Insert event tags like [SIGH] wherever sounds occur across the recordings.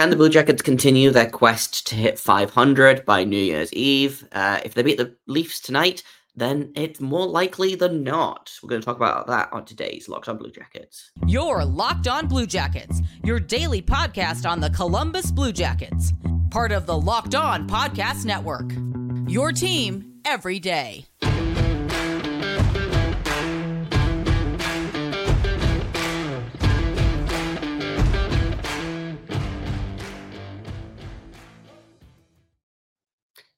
Can the Blue Jackets continue their quest to hit 500 by New Year's Eve? Uh, if they beat the Leafs tonight, then it's more likely than not. We're going to talk about that on today's Locked On Blue Jackets. Your Locked On Blue Jackets, your daily podcast on the Columbus Blue Jackets, part of the Locked On Podcast Network. Your team every day.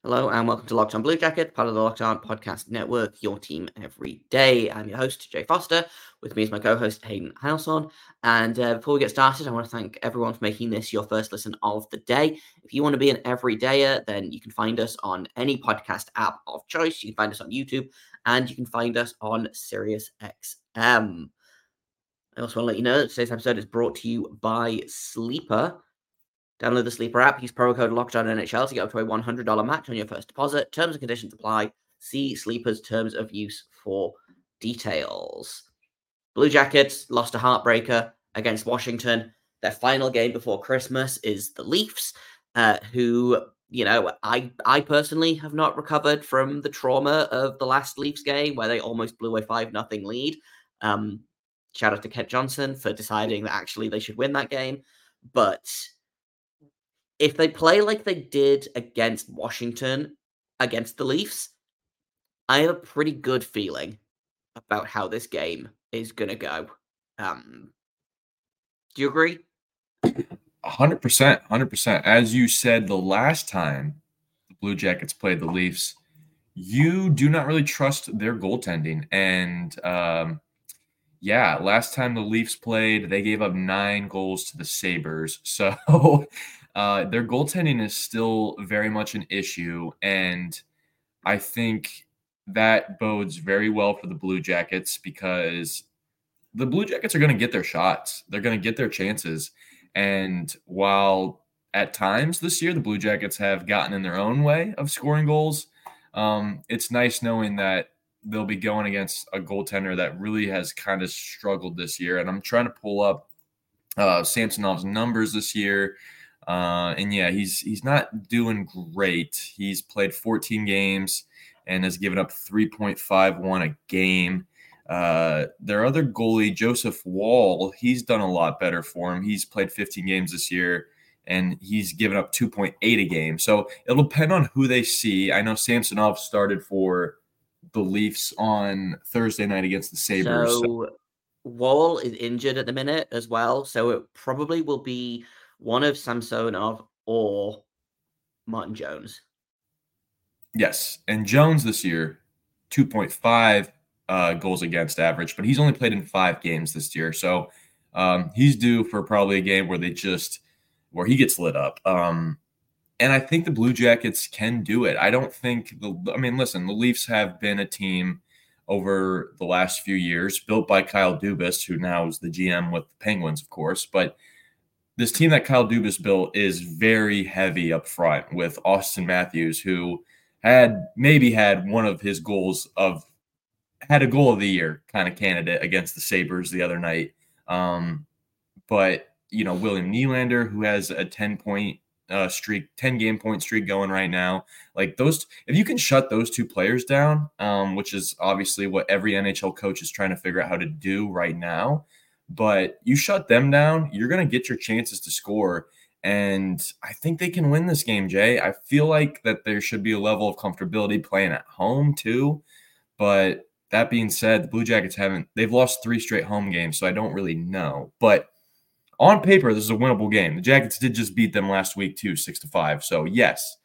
Hello and welcome to Locked On Blue Jacket, part of the Locked On Podcast Network, your team every day. I'm your host, Jay Forster. With me is my co host, Hayden Heilson. And uh, before we get started, I want to thank everyone for making this your first listen of the day. If you want to be an everydayer, then you can find us on any podcast app of choice. You can find us on YouTube and you can find us on SiriusXM. I also want to let you know that today's episode is brought to you by Sleeper. Download the Sleeper app. Use promo code Locked On NHL to get up to a $100 match on your first deposit. Terms and conditions apply. See Sleeper's terms of use for details. Blue Jackets lost a heartbreaker against Washington. Their final game before Christmas is the Leafs, uh, who you know I I personally have not recovered from the trauma of the last Leafs game where they almost blew a five nothing lead. Um, shout out to Kent Johnson for deciding that actually they should win that game, but if they play like they did against Washington against the Leafs, I have a pretty good feeling about how this game is going to go. Um, do you agree? 100%. 100%. As you said the last time the Blue Jackets played the Leafs, you do not really trust their goaltending. And um, yeah, last time the Leafs played, they gave up nine goals to the Sabres. [LAUGHS] So uh, their goaltending is still very much an issue, and I think that bodes very well for the Blue Jackets because the Blue Jackets are going to get their shots. They're going to get their chances. And while at times this year the Blue Jackets have gotten in their own way of scoring goals, um, it's nice knowing that they'll be going against a goaltender that really has kind of struggled this year. And I'm trying to pull up uh, Samsonov's numbers this year. Uh, and yeah, he's he's not doing great. He's played 14 games and has given up 3.51 a game. Uh, their other goalie, Joseph Woll, he's done a lot better for him. He's played 15 games this year and he's given up 2.8 a game. So it'll depend on who they see. I know Samsonov started for the Leafs on Thursday night against the Sabres. So, so. Woll is injured at the minute as well. So it probably will be one of Samsonov or Martin Jones. Yes, and Jones this year, two point five uh, goals against average, but he's only played in five games this year, so um, he's due for probably a game where they just where he gets lit up. Um, and I think the Blue Jackets can do it. I don't think the. I mean, listen, the Leafs have been a team over the last few years built by Kyle Dubas, who now is the GM with the Penguins, of course, but this team that Kyle Dubas built is very heavy up front with Auston Matthews, who had maybe had one of his goals of had a goal of the year kind of candidate against the Sabres the other night. Um, but you know, William Nylander, who has a 10 point uh, streak, 10 game point streak going right now. Like those, if you can shut those two players down, um, which is obviously what every NHL coach is trying to figure out how to do right now, but you shut them down, you're going to get your chances to score. And I think they can win this game, Jay. I feel like that there should be a level of comfortability playing at home too. But that being said, the Blue Jackets haven't, they've lost three straight home games. So I don't really know. But on paper, this is a winnable game. The Jackets did just beat them last week too, six to five. So yes,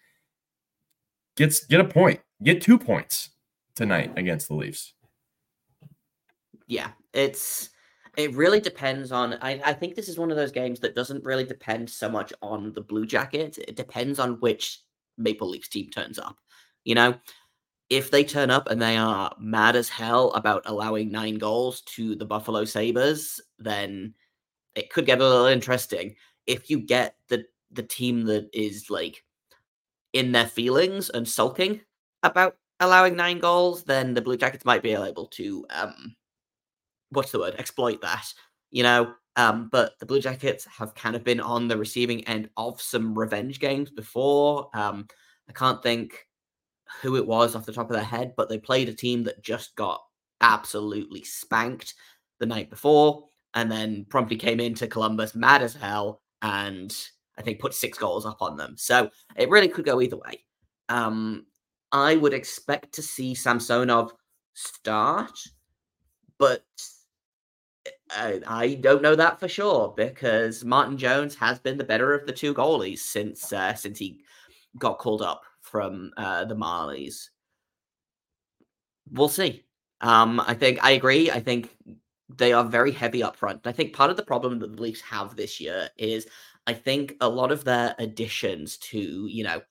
gets get a point, get two points tonight against the Leafs. Yeah, it's it really depends on. I, I think this is one of those games that doesn't really depend so much on the Blue Jackets. It depends on which Maple Leafs team turns up. You know, if they turn up and they are mad as hell about allowing nine goals to the Buffalo Sabres, then it could get a little interesting. If you get the the team that is like in their feelings and sulking about allowing nine goals, then the Blue Jackets might be able to um what's the word exploit that you know Um, but the Blue Jackets have kind of been on the receiving end of some revenge games before. Um, I can't think who it was off the top of their head, but they played a team that just got absolutely spanked the night before and then promptly came into Columbus mad as hell and I think put six goals up on them. So it really could go either way. Um, I would expect to see Samsonov start, but I, I, don't know that for sure because Martin Jones has been the better of the two goalies since uh, since he got called up from uh, the Marlies. We'll see. Um, I think I agree. I think they are very heavy up front. I think part of the problem that the Leafs have this year is I think a lot of their additions to, you know,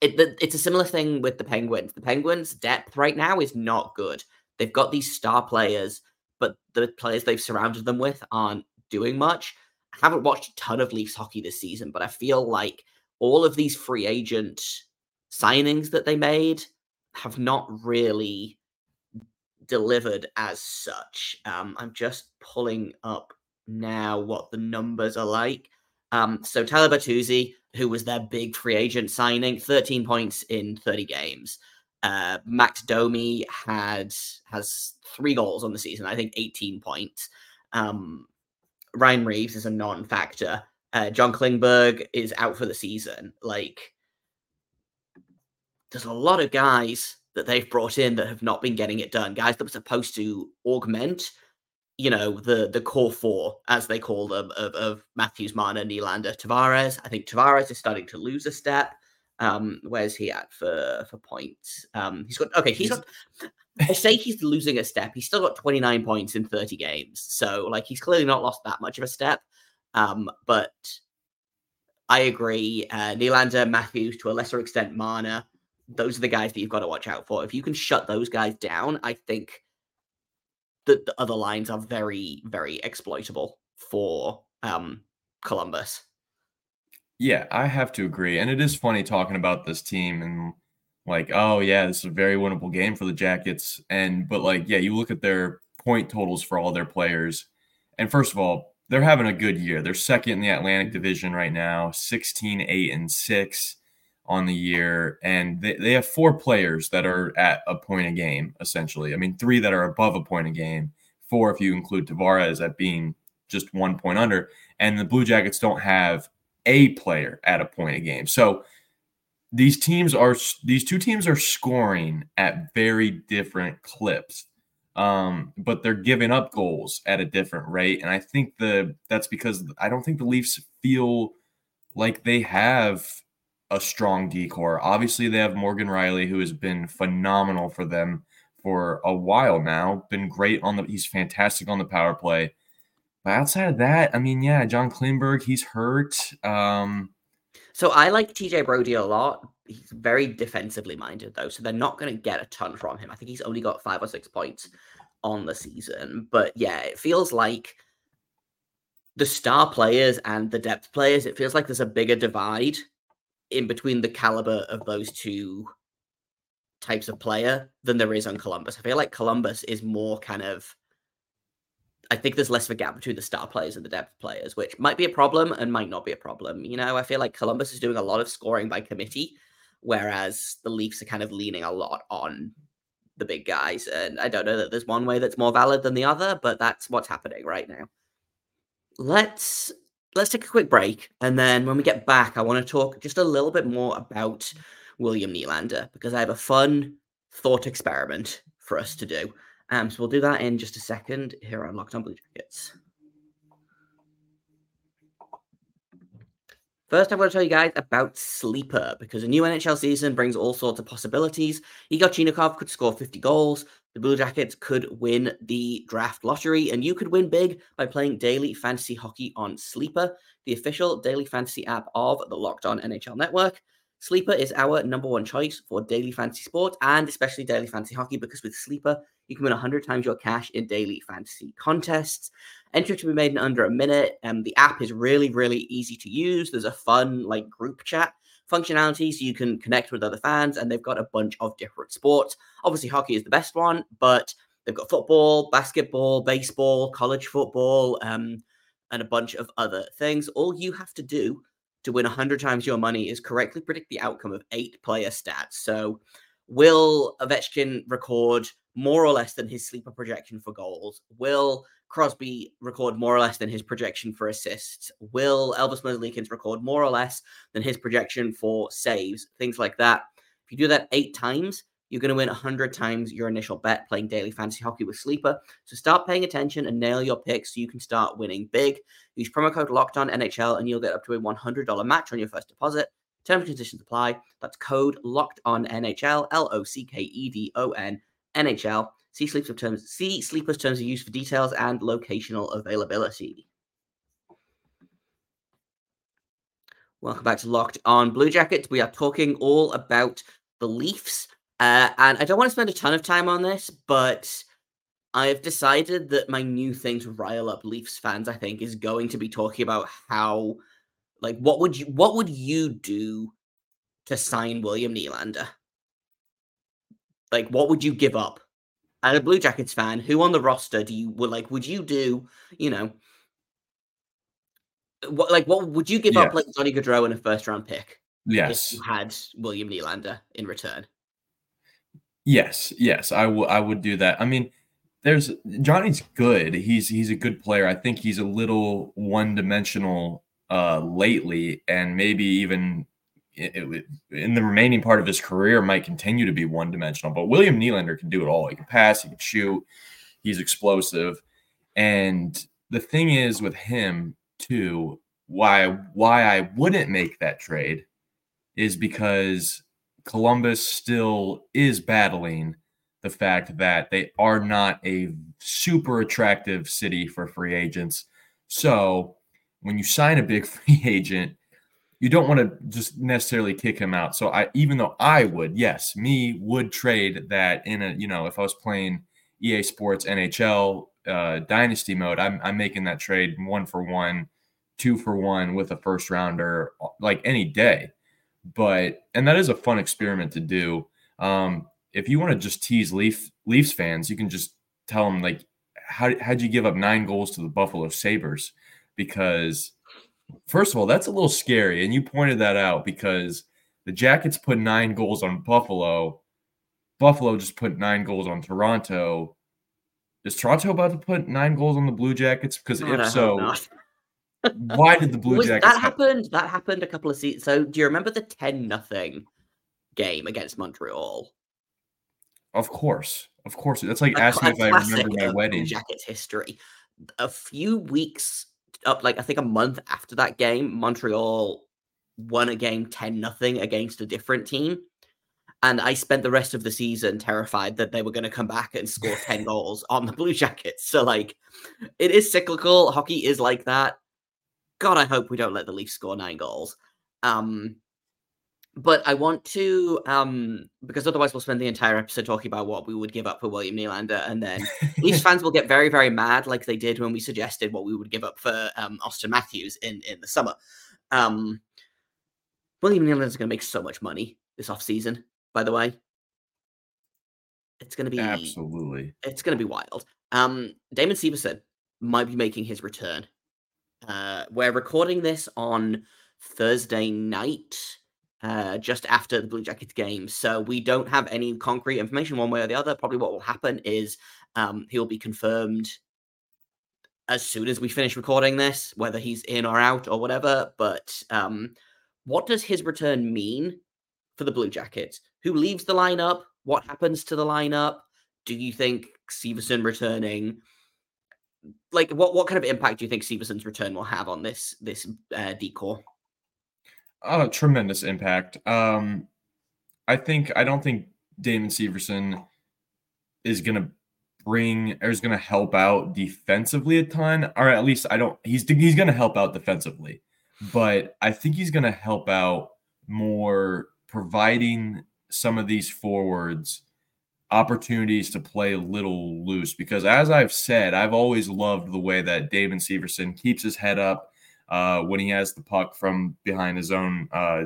it, it's a similar thing with the Penguins. The Penguins' depth right now is not good. They've got these star players, but the players they've surrounded them with aren't doing much. I haven't watched a ton of Leafs hockey this season, but I feel like all of these free agent signings that they made have not really delivered as such. Um, I'm just pulling up now what the numbers are like. Um, so Tyler Bertuzzi, who was their big free agent signing, 13 points in 30 games. Uh, Max Domi had has three goals on the season. I think 18 points. Um, Ryan Reaves is a non-factor. Uh, John Klingberg is out for the season. Like, there's a lot of guys that they've brought in that have not been getting it done. Guys that were supposed to augment, you know, the the core four, as they call them, of, of Matthews, Marner, Nylander, Tavares. I think Tavares is starting to lose a step. Um, where's he at for for points? Um, he's got okay. He's got. I say he's losing a step. He's still got 29 points in 30 games, so like he's clearly not lost that much of a step. Um, but I agree. Uh, Nylander, Matthews, to a lesser extent, Marner those are the guys that you've got to watch out for. If you can shut those guys down, I think that the other lines are very, very exploitable for um, Columbus. Yeah, I have to agree. And it is funny talking about this team and like, oh yeah, this is a very winnable game for the Jackets. And but like, yeah, you look at their point totals for all their players. And first of all, they're having a good year. They're second in the Atlantic Division right now, 16, 8, and 6 on the year, and they, they have four players that are at a point a game, essentially. I mean, three that are above a point a game, four if you include Tavares at being just one point under, and the Blue Jackets don't have a player at a point a game. So these teams are these two teams are scoring at very different clips. Um, but they're giving up goals at a different rate. And I think the that's because I don't think the Leafs feel like they have a strong D corps. Obviously, they have Morgan Rielly, who has been phenomenal for them for a while now. Been great on the. He's fantastic on the power play. But outside of that, I mean, yeah, John Klingberg, he's hurt. Um, so I like TJ Brodie a lot. He's very defensively minded though, so they're not going to get a ton from him. I think he's only got five or six points on the season. But yeah, it feels like the star players and the depth players. It feels like there's a bigger divide in between the caliber of those two types of player than there is on Columbus. I feel like Columbus is more kind of I think there's less of a gap between the star players and the depth players, which might be a problem and might not be a problem. You know, I feel like Columbus is doing a lot of scoring by committee, whereas the Leafs are kind of leaning a lot on the big guys. And I don't know that there's one way that's more valid than the other, but that's what's happening right now. Let's let's take a quick break. And then when we get back, I want to talk just a little bit more about William Nylander because I have a fun thought experiment for us to do. Um, so we'll do that in just a second here on Locked On Blue Jackets. First, I want to tell you guys about Sleeper because a new NHL season brings all sorts of possibilities. Igor could score 50 goals, the Blue Jackets could win the draft lottery, and you could win big by playing daily fantasy hockey on Sleeper, the official daily fantasy app of the Locked On NHL Network. Sleeper is our number one choice for daily fantasy sports and especially daily fantasy hockey because with Sleeper, you can win 100 times your cash in daily fantasy contests. Entry to be made in under a minute. And the app is really, really easy to use. There's a fun like group chat functionality so you can connect with other fans, and they've got a bunch of different sports. Obviously, hockey is the best one, but they've got football, basketball, baseball, college football, um, and a bunch of other things. All you have to do to win 100 times your money is correctly predict the outcome of eight player stats. So, will Ovechkin record more or less than his sleeper projection for goals? Will Crosby record more or less than his projection for assists? Will Elvis Merzlikins record more or less than his projection for saves? Things like that. If you do that eight times, you're going to win 100 times your initial bet playing daily fantasy hockey with Sleeper. So start paying attention and nail your picks so you can start winning big. Use promo code Locked On NHL and you'll get up to a $100 match on your first deposit. Terms and conditions apply. That's code Locked On NHL, L O C K E D O N NHL. See sleepers terms. See sleepers terms of use for details and locational availability. Welcome back to Locked On Blue Jackets. We are talking all about the Leafs uh, and I don't want to spend a ton of time on this, but I've decided that my new thing to rile up Leafs fans, I think, is going to be talking about how, like, what would you, what would you do to sign William Nylander? Like, what would you give up? And a Blue Jackets fan, who on the roster do you would like? Would you do, you know, what like what would you give yes. up like Johnny Gaudreau in a first round pick? Yes, you had William Nylander in return. Yes, yes, I would I would do that. I mean, there's Johnny's good. He's he's a good player. I think he's a little one dimensional uh lately, and maybe even it, in the remaining part of his career might continue to be one dimensional. But William Nylander can do it all. He can pass, he can shoot, he's explosive, and the thing is with him too. Why why I wouldn't make that trade is because Columbus still is battling the fact that they are not a super attractive city for free agents. So when you sign a big [LAUGHS] free agent, you don't want to just necessarily kick him out. So I even though I would, yes, me would trade that in a, you know, if I was playing EA Sports NHL uh, dynasty mode, I'm, I'm making that trade one for one, two for one with a first rounder like any day but and that is a fun experiment to do. Um, if you want to just tease Leaf Leafs fans, you can just tell them like, how how'd you give up nine goals to the Buffalo Sabres? Because first of all, that's a little scary, and you pointed that out because the Jackets put nine goals on Buffalo. Buffalo just put nine goals on Toronto. Is Toronto about to put nine goals on the Blue Jackets? Because if so, [LAUGHS] why did the Blue was, Jackets? That happened. That happened a couple of seasons. So, do you remember the ten nothing game against Montreal? Of course, of course. That's like a, asking if I remember my wedding. Jackets history. A few weeks up, like I think a month after that game, Montreal won a game ten nothing against a different team. And I spent the rest of the season terrified that they were going to come back and score [LAUGHS] 10 goals on the Blue Jackets. So, like, it is cyclical. Hockey is like that. God, I hope we don't let the Leafs score nine goals. Um, but I want to, um, because otherwise we'll spend the entire episode talking about what we would give up for William Nylander, and then Leafs [LAUGHS] fans will get very, very mad, like they did when we suggested what we would give up for um, Auston Matthews in in the summer. Um, William Nylander is going to make so much money this off season. By the way, it's going to be absolutely, it's going to be wild. Um, Damon Severson might be making his return uh, we're recording this on Thursday night, uh, just after the Blue Jackets game. So we don't have any concrete information one way or the other. Probably what will happen is um, he'll be confirmed as soon as we finish recording this, whether he's in or out or whatever. But um, what does his return mean for the Blue Jackets? Who leaves the lineup? What happens to the lineup? Do you think Severson returning like what what kind of impact do you think Severson's return will have on this this uh, D corps? Oh, tremendous impact. Um, I think I don't think Damon Severson is to bring or is to help out defensively a ton, or at least I don't. He's he's to help out defensively, but I think he's to help out more providing some of these forwards opportunities to play a little loose because as I've said, I've always loved the way that Damon Severson keeps his head up uh, when he has the puck from behind his own uh,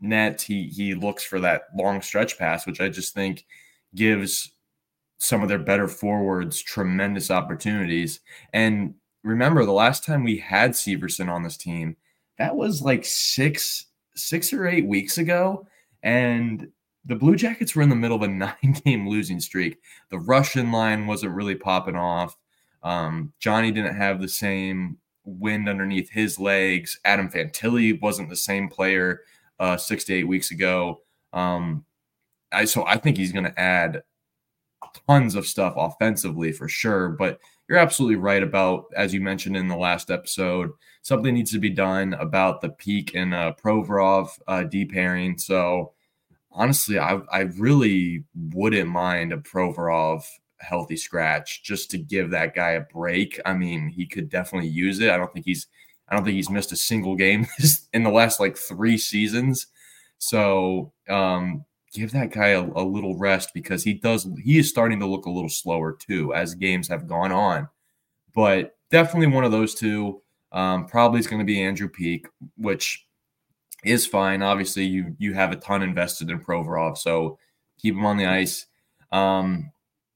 net. He he looks for that long stretch pass, which I just think gives some of their better forwards tremendous opportunities. And remember, the last time we had Severson on this team, that was like six six or eight weeks ago, and the Blue Jackets were in the middle of a [LAUGHS] nine game losing streak. The Russian line wasn't really popping off. Um, Johnny didn't have the same wind underneath his legs. Adam Fantilli wasn't the same player uh, six to eight weeks ago. Um, I, so I think he's going to add tons of stuff offensively for sure. But you're absolutely right about, as you mentioned in the last episode, something needs to be done about the Peeke and uh, Provorov uh, D pairing. So honestly, I, I really wouldn't mind a Provorov healthy scratch just to give that guy a break. I mean, he could definitely use it. I don't think he's I don't think he's missed a single game [LAUGHS] in the last like three seasons. So um, give that guy a, a, little rest because he does he is starting to look a little slower too as games have gone on. But definitely one of those two. Um, probably is going to be Andrew Peeke, which is fine. Obviously, you you have a ton invested in Provorov, so keep him on the ice. Um,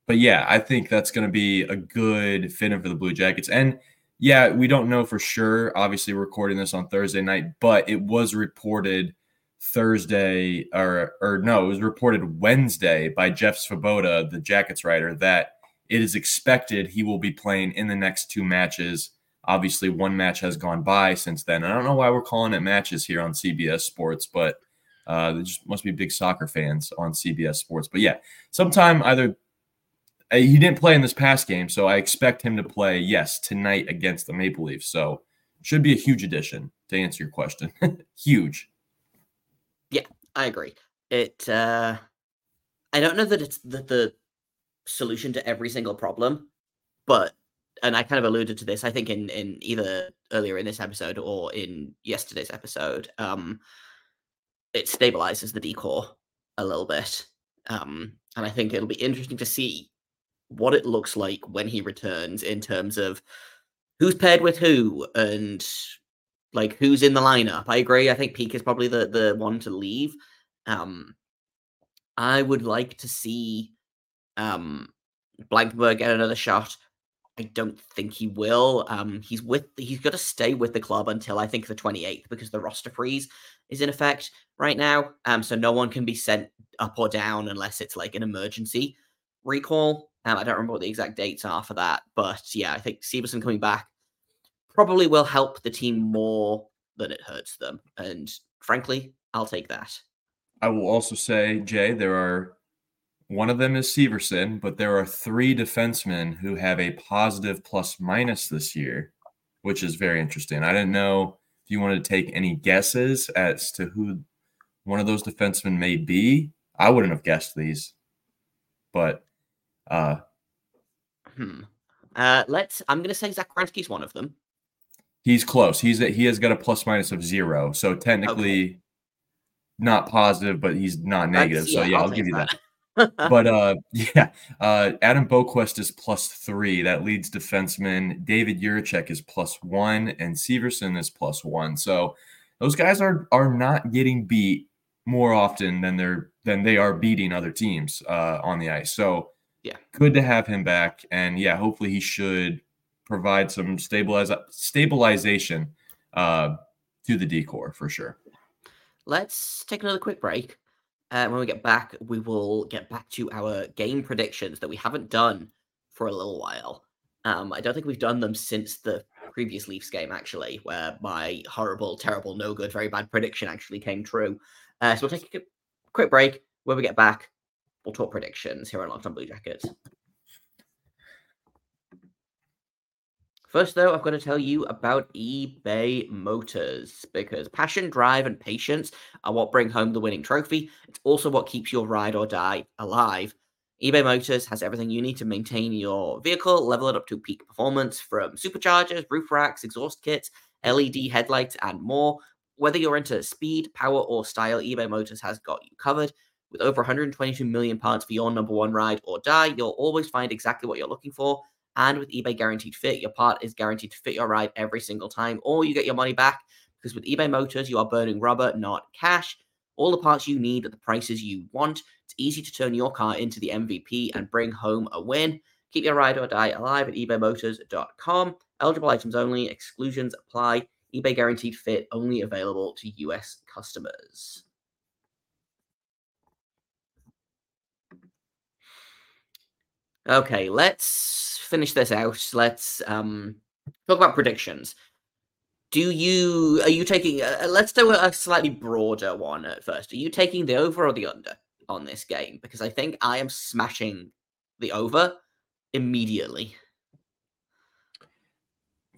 but yeah, I think that's going to be a good fit in for the Blue Jackets. And yeah, we don't know for sure. Obviously, recording this on Thursday night, but it was reported Thursday or or no, it was reported Wednesday by Jeff Svoboda, the Jackets writer, that it is expected he will be playing in the next two matches. Obviously, one match has gone by since then. I don't know why we're calling it matches here on CBS Sports, but uh, there just must be big soccer fans on CBS Sports. But yeah, sometime either he didn't play in this past game, so I expect him to play, yes, tonight against the Maple Leafs. So should be a huge addition to answer your question. [LAUGHS] huge. Yeah, I agree. It uh I don't know that it's the, the solution to every single problem, but and I kind of alluded to this, I think in in either earlier in this episode or in yesterday's episode, um it stabilizes the D corps a little bit. Um and I think it'll be interesting to see what it looks like when he returns in terms of who's paired with who and like who's in the lineup. I agree. I think Peeke is probably the the one to leave. Um, I would like to see um Blankenburg get another shot. I don't think he will. Um, he's with he's got to stay with the club until I think the 28th because the roster freeze is in effect right now. Um, so no one can be sent up or down unless it's like an emergency recall. Um, I don't remember what the exact dates are for that, but yeah, I think Severson coming back probably will help the team more than it hurts them. And frankly, I'll take that. I will also say, Jay, there are one of them is Severson, but there are three defensemen who have a positive plus minus this year, which is very interesting. I didn't know if you wanted to take any guesses as to who one of those defensemen may be. I wouldn't have guessed these, but uh, hmm. Uh, let's. I'm going to say Zach one of them. He's close. He's a, he has got a plus minus of zero, so technically okay. not positive, but he's not negative. so yeah, I'll, I'll give you that. that. [LAUGHS] but uh, [LAUGHS] yeah, uh, Adam Boqvist is plus three. That leads defenseman. David Jiricek is plus one, and Severson is plus one. So those guys are are not getting beat more often than they're than they are beating other teams uh, on the ice. So yeah, good to have him back, and yeah, hopefully he should provide some stabilize stabilization uh, to the D corps for sure. Let's take another quick break. Uh, when we get back, we will get back to our game predictions that we haven't done for a little while. Um, I don't think we've done them since the previous Leafs game, actually, where my horrible, terrible, no good, very bad prediction actually came true. Uh, so we'll take a quick break. When we get back, we'll talk predictions here on Locked on Blue Jackets. First, though, I've got to tell you about eBay Motors because passion, drive, and patience are what bring home the winning trophy. It's also what keeps your ride or die alive. eBay Motors has everything you need to maintain your vehicle, level it up to peak performance from superchargers, roof racks, exhaust kits, LED headlights, and more. Whether you're into speed, power, or style, eBay Motors has got you covered. With over 122 million parts for your number one ride or die, you'll always find exactly what you're looking for. And with eBay Guaranteed Fit, your part is guaranteed to fit your ride every single time, or you get your money back. Because with eBay Motors, you are burning rubber, not cash. All the parts you need at the prices you want. It's easy to turn your car into the MVP and bring home a win. Keep your ride or die alive at ebaymotors.com. Eligible items only, exclusions apply. eBay guaranteed fit only available to US customers. Okay, let's finish this out. Let's um talk about predictions. Do you are you taking? Uh, let's do a, a slightly broader one at first. Are you taking the over or the under on this game? Because I think I am smashing the over immediately.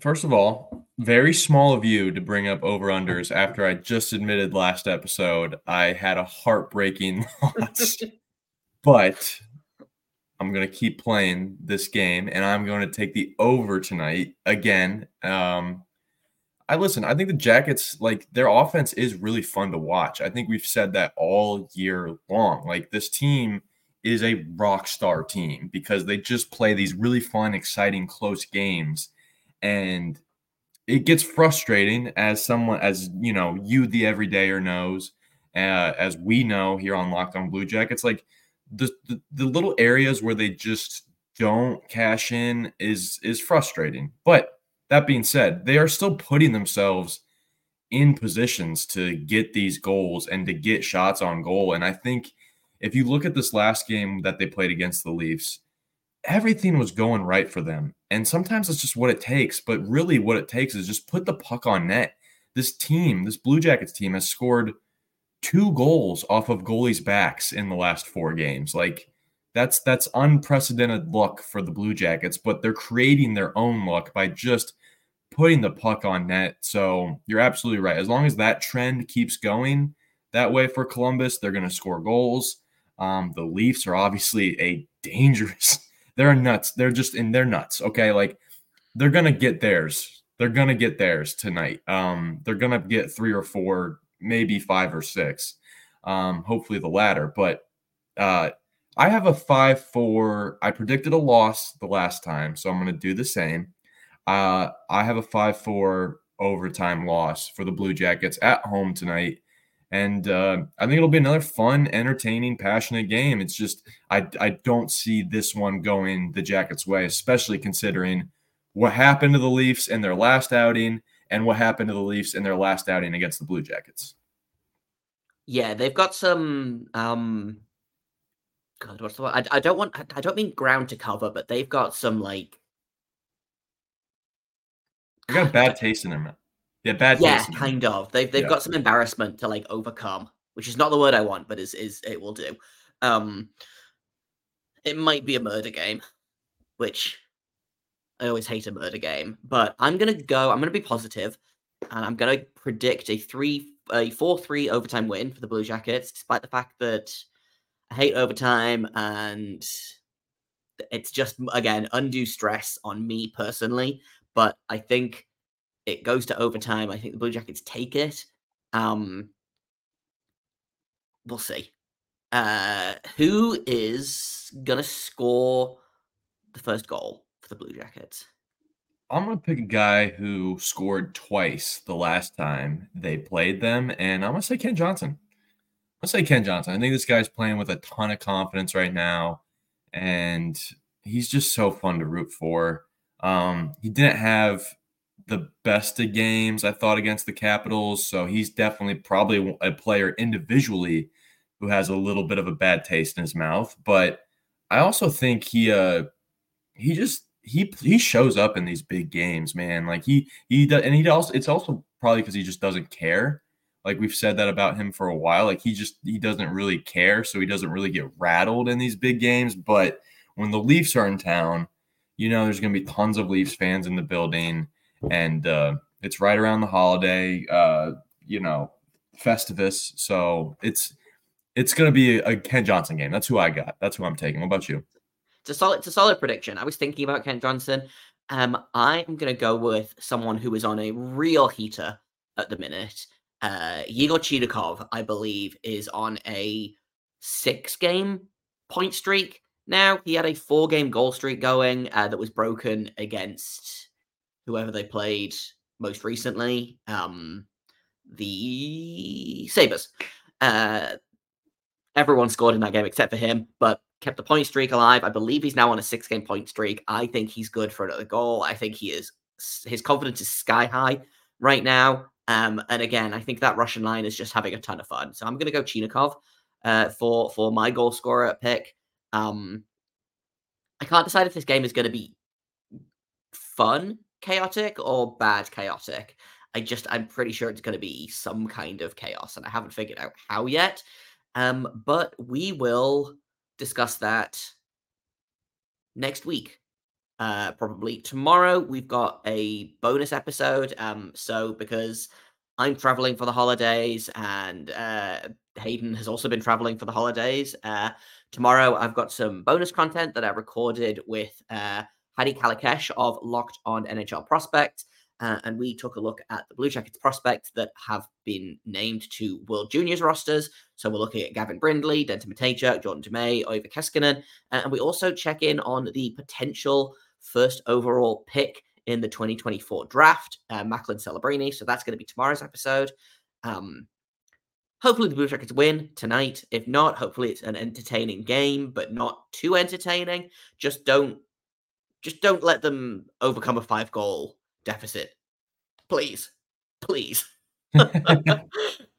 First of all, very small of you to bring up over unders after I just admitted last episode I had a heartbreaking [LAUGHS] loss. [LAUGHS] but I'm going to keep playing this game and I'm going to take the over tonight again. Um, I listen, I think the Jackets, like their offense is really fun to watch. I think we've said that all year long. Like this team is a rock star team because they just play these really fun, exciting, close games. And it gets frustrating as someone, as you know, you, the everydayer, knows, uh, as we know here on Locked On Blue Jackets. Like the, the little areas where they just don't cash in is is frustrating. But that being said, they are still putting themselves in positions to get these goals and to get shots on goal. And I think if you look at this last game that they played against the Leafs, everything was going right for them. And sometimes it's just what it takes. But really, what it takes is just put the puck on net. This team, this Blue Jackets team, has scored two goals off of goalies' backs in the last four games. Like that's that's unprecedented luck for the Blue Jackets, but they're creating their own luck by just putting the puck on net. So you're absolutely right. As long as that trend keeps going that way for Columbus, they're going to score goals. Um, the Leafs are obviously a dangerous. [LAUGHS] They're nuts. They're just in. They're nuts. Okay, like they're gonna get theirs. They're gonna get theirs tonight. Um, they're gonna get three or four maybe five or six. Um, hopefully the latter. But uh, I have a five four. I predicted a loss the last time, so I'm going to do the same. Uh, I have a five four overtime loss for the Blue Jackets at home tonight. And uh, I think it'll be another fun, entertaining, passionate game. It's just I I don't see this one going the Jackets' way, especially considering what happened to the Leafs in their last outing and what happened to the Leafs in their last outing against the Blue Jackets. Yeah, they've got some. um God, what's the word? I, I don't want. I don't mean ground to cover, but they've got some like. They got a bad taste in their mouth. Yeah, bad. Yeah, kind of. They've they've yeah. got some embarrassment to like overcome, which is not the word I want, but is is it will do. Um, it might be a murder game, which I always hate a murder game, but I'm gonna go. I'm gonna be positive, and I'm gonna predict a three, a four-three overtime win for the Blue Jackets, despite the fact that I hate overtime and it's just again undue stress on me personally. But I think it goes to overtime. I think the Blue Jackets take it. Um, we'll see. Uh, who is gonna score the first goal? For the Blue Jackets? I'm going to pick a guy who scored twice the last time they played them, and I'm going to say Kent Johnson. I'm going to say Kent Johnson. I think this guy's playing with a ton of confidence right now, and he's just so fun to root for. Um, he didn't have the best of games, I thought, against the Capitals, so he's definitely probably a player individually who has a little bit of a bad taste in his mouth. But I also think he uh, he just he he shows up in these big games, man. Like he he does, and he also it's also probably because he just doesn't care. Like we've said that about him for a while. Like he just he doesn't really care, so he doesn't really get rattled in these big games. But when the Leafs are in town, you know there's going to be tons of Leafs fans in the building, and uh, it's right around the holiday, uh, you know, Festivus. So it's it's going to be a, a Kent Johnson game. That's who I got. That's who I'm taking. What about you? It's a solid, solid prediction. I was thinking about Kent Johnson. Um, I'm gonna go with someone who is on a real heater at the minute. Uh, Yegor Chinakhov, I believe, is on a six-game point streak now. He had a four-game goal streak going uh, that was broken against whoever they played most recently, um, the Sabres. Uh, everyone scored in that game except for him, but kept the point streak alive. I believe he's now on a six game point streak. I think he's good for another goal. I think he is, his confidence is sky high right now. Um, and again, I think that Russian line is just having a ton of fun. So I'm going to go Chinakhov uh, for for my goal scorer pick. Um, I can't decide if this game is going to be fun chaotic or bad chaotic. I just I'm pretty sure it's going to be some kind of chaos, and I haven't figured out how yet. Um, but we will discuss that next week. Uh, probably tomorrow we've got a bonus episode. Um, so because I'm traveling for the holidays and uh, Hayden has also been traveling for the holidays. Uh, tomorrow I've got some bonus content that I recorded with uh, Hadi Kalakesh of Locked On NHL Prospects. Uh, and we took a look at the Blue Jackets prospects that have been named to World Juniors rosters. So we're looking at Gavin Brindley, Denton Mateychuk, Jordan Dumais, Oiva Keskinen. Uh, and we also check in on the potential first overall pick in the 2024 draft, uh, Macklin Celebrini. So that's going to be tomorrow's episode. Um, hopefully the Blue Jackets win tonight. If not, hopefully it's an entertaining game, but not too entertaining. Just don't, just don't let them overcome a five goal deficit, please, please. [LAUGHS]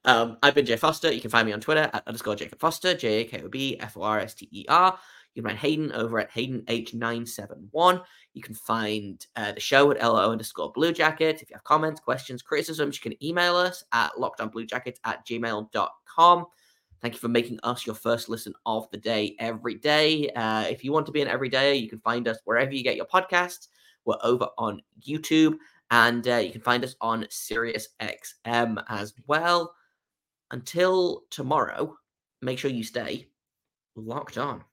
um, I've been Jay Forster. You can find me on Twitter at underscore Jacob Forster, J A K O B F O R S T E R. You can find Hayden over at Hayden H971. You can find uh, the show at LO underscore Blue Jacket. If you have comments, questions, criticisms, you can email us at lockedonbluejackets at gmail.com. Thank you for making us your first listen of the day every day. Uh, if you want to be an everyday, you can find us wherever you get your podcasts. We're over on YouTube, and uh, you can find us on Sirius XM as well. Until tomorrow, make sure you stay locked on.